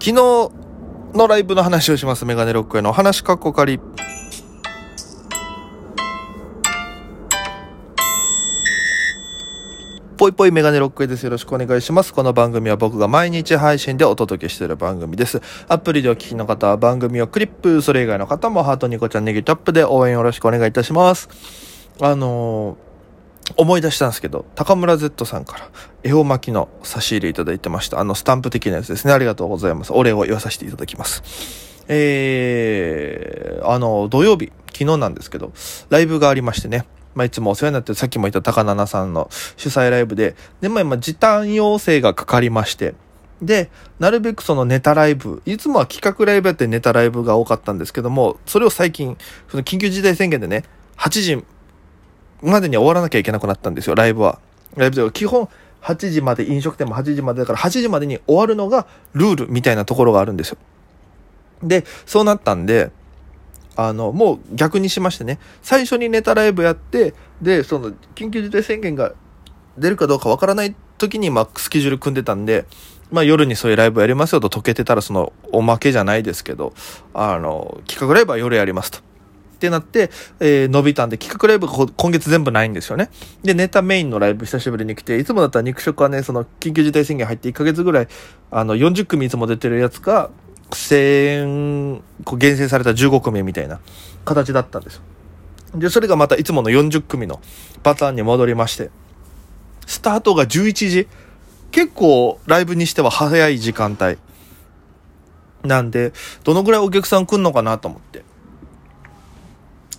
昨日のライブの話をします。メガネロックへのお話かっこかり。ぽいぽいメガネロックへです。よろしくお願いします。この番組は僕が毎日配信でお届けしている番組です。アプリでお聞きの方は番組をクリップ、それ以外の方もハートニコちゃんネギタップで応援よろしくお願いいたします。あのー思い出したんですけど、高村 Z さんから絵を巻きの差し入れいただいてました。あの、スタンプ的なやつですね。ありがとうございます。お礼を言わさせていただきます。えー、あの、土曜日、昨日なんですけど、ライブがありましてね。まあ、いつもお世話になってる、さっきも言った高菜さんの主催ライブで、で、まあ、今、時短要請がかかりまして、で、なるべくそのネタライブ、いつもは企画ライブやってネタライブが多かったんですけども、それを最近、その緊急事態宣言でね、8時までに終わらなきゃいけなくなったんですよ、ライブは。ライブでは基本8時まで、飲食店も8時までだから8時までに終わるのがルールみたいなところがあるんですよ。で、そうなったんで、あの、もう逆にしましてね、最初にネタライブやって、で、その緊急事態宣言が出るかどうかわからない時に、まあ、スケジュール組んでたんで、まあ夜にそういうライブやりますよと解けてたらそのおまけじゃないですけど、あの、企画ライブは夜やりますと。ってなって、えー伸びたんで、企画ライブが今月全部ないんですよね。で、ネタメインのライブ久しぶりに来て、いつもだったら肉食はね、その緊急事態宣言入って1ヶ月ぐらい、あの、40組いつも出てるやつが、1000、こう厳選された15組みたいな形だったんですよ。で、それがまたいつもの40組のパターンに戻りまして、スタートが11時。結構ライブにしては早い時間帯。なんで、どのぐらいお客さん来んのかなと思って。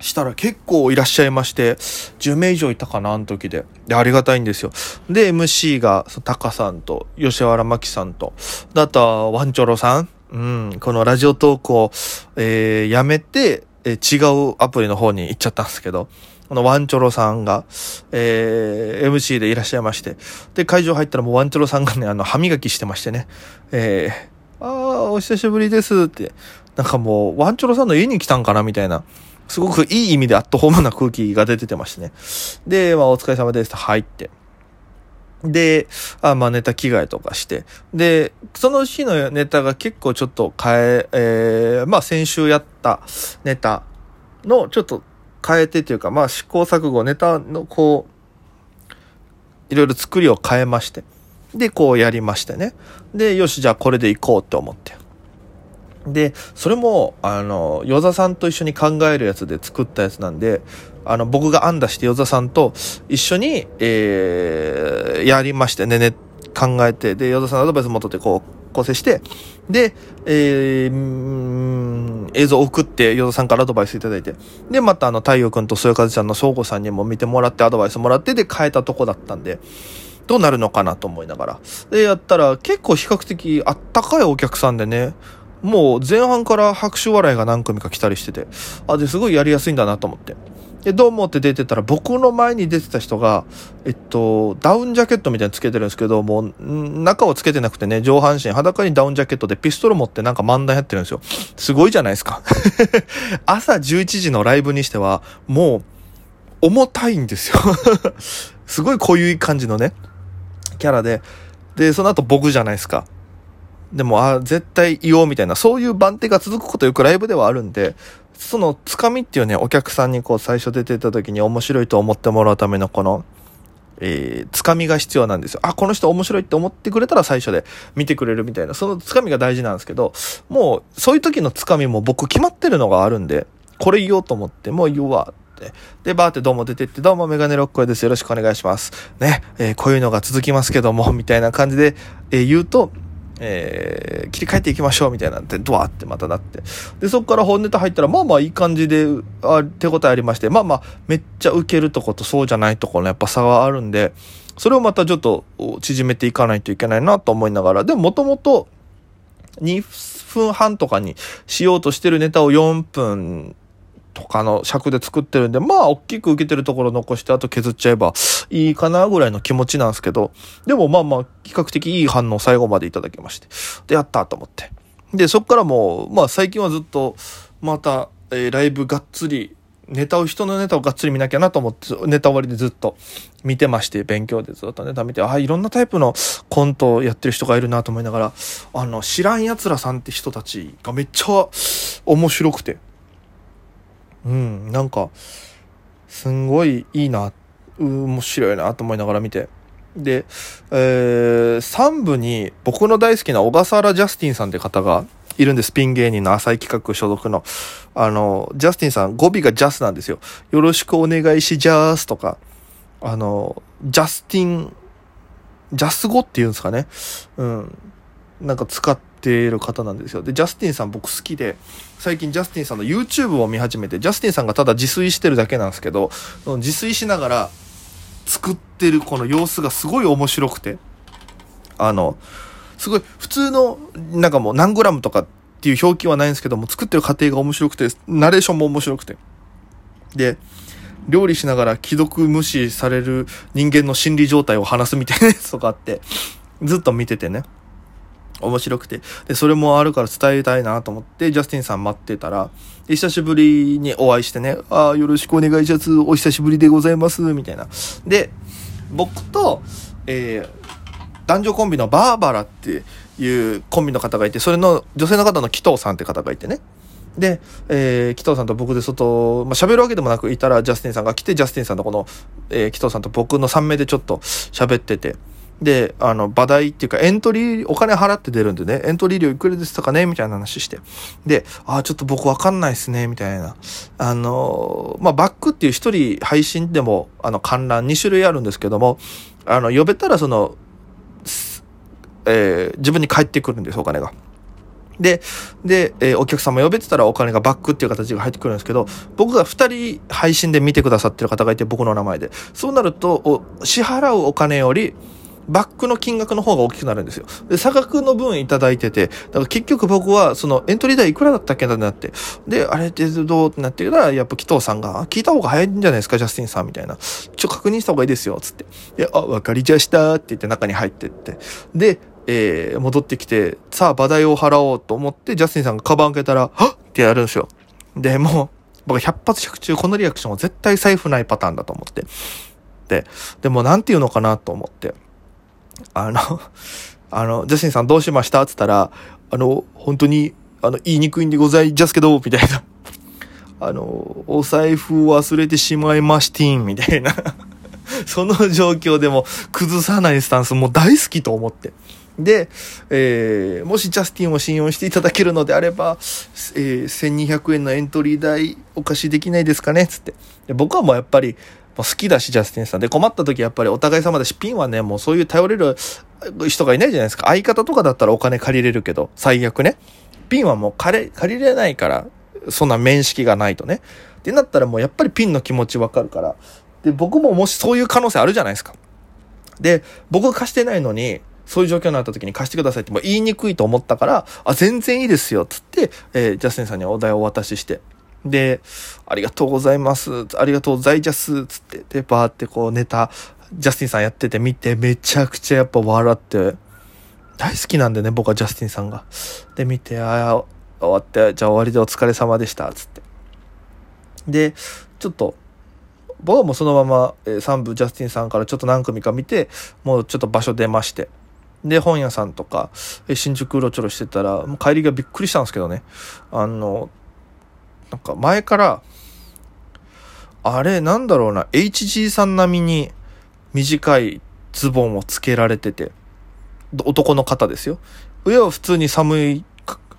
したら結構いらっしゃいまして、10名以上いたかな、あの時で。で、ありがたいんですよ。で、MC が、タカさんと、吉原真紀さんと、であと、ワンチョロさん。うん、このラジオトークを、えーやめて、えー違うアプリの方に行っちゃったんですけど、このワンチョロさんが、えー MC でいらっしゃいまして、で、会場入ったらもうワンチョロさんがね、あの、歯磨きしてましてね、えー、あー、お久しぶりですって、なんかもう、ワンチョロさんの家に来たんかなみたいな、すごくいい意味でアットホームな空気が出ててましてね。で、まあ、お疲れ様ですって入って。で、あまあ、ネタ着替えとかして。で、その日のネタが結構ちょっと変え、えー、まあ、先週やったネタのちょっと変えてというか、まあ、試行錯誤、ネタのこう、いろいろ作りを変えまして。で、こうやりましてね。で、よし、じゃあこれでいこうって思って。で、それも、あの、与座さんと一緒に考えるやつで作ったやつなんで、あの、僕が案出して与座さんと一緒に、えー、やりましてね、ね、考えて、で、与座さんのアドバイス元ってこう、構成して、で、えー、映像送って、与座さんからアドバイスいただいて、で、またあの、太陽くんとそよかずちゃんの翔吾さんにも見てもらって、アドバイスもらって、で、変えたとこだったんで、どうなるのかなと思いながら。で、やったら、結構比較的あったかいお客さんでね、もう前半から拍手笑いが何組か来たりしてて、あ、で、すごいやりやすいんだなと思って。で、どうもって出てたら、僕の前に出てた人が、えっと、ダウンジャケットみたいにつけてるんですけど、もう、中をつけてなくてね、上半身裸にダウンジャケットでピストル持ってなんか漫談やってるんですよ。すごいじゃないですか。朝11時のライブにしては、もう、重たいんですよ。すごい濃ゆい感じのね、キャラで。で、その後僕じゃないですか。でも、あ、絶対言おうみたいな、そういう番手が続くことよくライブではあるんで、そのつかみっていうね、お客さんにこう最初出てた時に面白いと思ってもらうためのこの、えー、つかみが必要なんですよ。あ、この人面白いって思ってくれたら最初で見てくれるみたいな、そのつかみが大事なんですけど、もう、そういう時のつかみも僕決まってるのがあるんで、これ言おうと思って、もう言うわって。で、バーってどうも出てって、どうもメガネロックです。よろしくお願いします。ね、えーこういうのが続きますけども、みたいな感じで、えー言うと、えー切り替えていきましょうみたいなんで、ドワーってまたなって。で、そこから本ネタ入ったら、まあまあいい感じで、あ手応えありまして、まあまあ、めっちゃ受けるとことそうじゃないとこのやっぱ差があるんで、それをまたちょっと縮めていかないといけないなと思いながら、でももともと2分半とかにしようとしてるネタを4分とかの尺で作ってるんで、まあ、大きく受けてるところ残して、あと削っちゃえばいいかなぐらいの気持ちなんですけど、でもまあまあ、比較的いい反応最後までいただきまして。で、やったと思って。で、そっからもう、まあ最近はずっと、また、えーライブがっつり、ネタを、人のネタをがっつり見なきゃなと思って、ネタ終わりでずっと見てまして、勉強でずっとネタ見て、ああ、いろんなタイプのコントをやってる人がいるなと思いながら、あの、知らん奴らさんって人たちがめっちゃ面白くて、うん、なんか、すんごいいいな、面白いなと思いながら見て、で、えー、3部に僕の大好きな小笠原ジャスティンさんって方がいるんです。ピン芸人の浅井企画所属の。あの、ジャスティンさん語尾がジャスなんですよ。よろしくお願いしジャースとか、あの、ジャスティン、ジャス語っていうんですかね。うん。なんか使ってている方なんですよ。で、ジャスティンさん僕好きで、最近ジャスティンさんの YouTube を見始めて、ジャスティンさんがただ自炊してるだけなんですけど、自炊しながら、作ってるこの様子がすごい面白くて、あの、すごい普通の、なんかもう何グラムとかっていう表記はないんですけども、作ってる過程が面白くて、ナレーションも面白くて。で、料理しながら既読無視される人間の心理状態を話すみたいなやつとかあって、ずっと見ててね。面白くて。で、それもあるから伝えたいなと思って、ジャスティンさん待ってたら、久しぶりにお会いしてね、ああ、よろしくお願いします。お久しぶりでございます。みたいな。で、僕と、えー、男女コンビのバーバラっていうコンビの方がいて、それの女性の方の紀藤さんって方がいてね。で、えー、紀藤さんと僕で外、まあ、喋るわけでもなくいたら、ジャスティンさんが来て、ジャスティンさんとこの、えー、紀藤さんと僕の3名でちょっと喋ってて、で、あの、場代っていうか、エントリー、お金払って出るんでね、エントリー料いくらですとかね、みたいな話して。で、ああ、ちょっと僕わかんないっすね、みたいな。あの、まあ、バックっていう一人配信でも、あの、観覧2種類あるんですけども、あの、呼べたらその、えー、自分に返ってくるんです、お金が。で、で、えー、お客様呼べてたらお金がバックっていう形が入ってくるんですけど、僕が2人配信で見てくださってる方がいて、僕の名前で。そうなると、支払うお金より、バックの金額の方が大きくなるんですよ。で、差額の分いただいてて、だから結局僕は、そのエントリー代いくらだったっけなってなって、で、あれってどうってなってたら、やっぱ紀藤さんが、聞いた方が早いんじゃないですか、ジャスティンさんみたいな。ちょ、確認した方がいいですよ、つって。で、あ、わかりじゃしたって言って中に入ってって。で、えー、戻ってきて、さあ、場代を払おうと思って、ジャスティンさんがカバン開けたら、はっってやるんですよ。で、もう、僕100発100中このリアクションは絶対財布ないパターンだと思って。で、でもなんて言うのかなと思って。あの、あの、ジャスティンさんどうしました？って言ったら、あの、本当に、あの、言いにくいんでございますけど、みたいな。あの、お財布忘れてしまいましてん、みたいな。その状況でも崩さないスタンスも大好きと思って。で、えー、もしジャスティンを信用していただけるのであれば、えー、1200円のエントリー代お貸しできないですかね？つって。で僕はもうやっぱり、好きだし、ジャスティンさん。で、困った時やっぱりお互い様だし、ピンはね、もうそういう頼れる人がいないじゃないですか。相方とかだったらお金借りれるけど、最悪ね。ピンはもう借り、借りれないから、そんな面識がないとね。ってなったらもうやっぱりピンの気持ちわかるから。で、僕ももしそういう可能性あるじゃないですか。で、僕が貸してないのに、そういう状況になった時に貸してくださいっても言いにくいと思ったから、あ、全然いいですよ、つって、えー、ジャスティンさんにお題をお渡しして。で、ありがとうございます、ありがとうございます、つって、で、バーってこうネタ、ジャスティンさんやってて見て、めちゃくちゃやっぱ笑って、大好きなんでね、僕はジャスティンさんが。で、見て、ああ、終わって、じゃあ終わりでお疲れ様でした、つって。で、ちょっと、僕はもうそのまま、え、3部ジャスティンさんからちょっと何組か見て、もうちょっと場所出まして。で、本屋さんとか、新宿うろちょろしてたら、もう帰りがびっくりしたんですけどね。あの、なんか前から、あれ、なんだろうな、HG さん並みに短いズボンをつけられてて、男の方ですよ。上は普通に寒い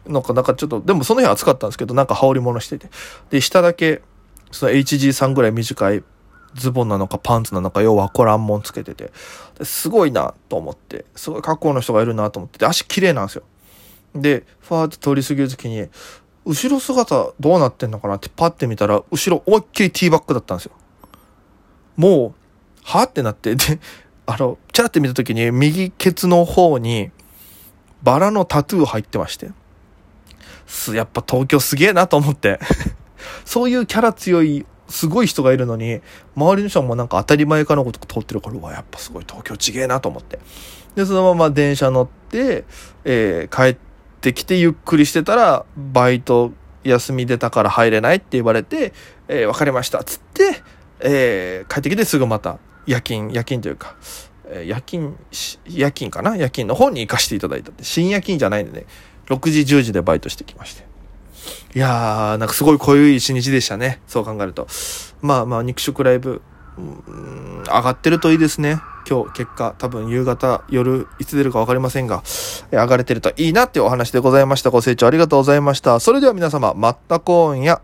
のか、なんかちょっと、でもその日暑かったんですけど、なんか羽織り物してて。で、下だけ、その HG さんぐらい短いズボンなのかパンツなのかようわからんもんつけてて、すごいなと思って、すごい格好の人がいるなと思ってて、足綺麗なんですよ。で、ファーって通り過ぎるときに、後ろ姿どうなってんのかなってパッて見たら、後ろ思いっきりティーバックだったんですよ。もう、はってなって、で、あの、チャラって見たときに、右ケツの方に、バラのタトゥー入ってまして。す、やっぱ東京すげえなと思って そういうキャラ強いすごい人がいるのに、周りの人もなんか当たり前かのこと通ってるから、うわ、やっぱすごい東京ちげえなと思って。で、そのまま電車乗って、えー、帰ってきてゆっくりしてたら、バイト休み出たから入れないって言われて、えー、わかりました。つって、えー、帰ってきてすぐまた夜勤、夜勤というか、えー、夜勤、夜勤かな？夜勤の方に行かせていただいたって。深夜勤じゃないんでね、6時、10時でバイトしてきまして。いやー、なんかすごい濃い一日でしたね。そう考えると。まあまあ、肉食ライブ、上がってるといいですね。今日結果、多分夕方、夜、いつ出るか分かりませんが、上がれてるといいなっていうお話でございました。ご清聴ありがとうございました。それでは皆様、まったコーンや。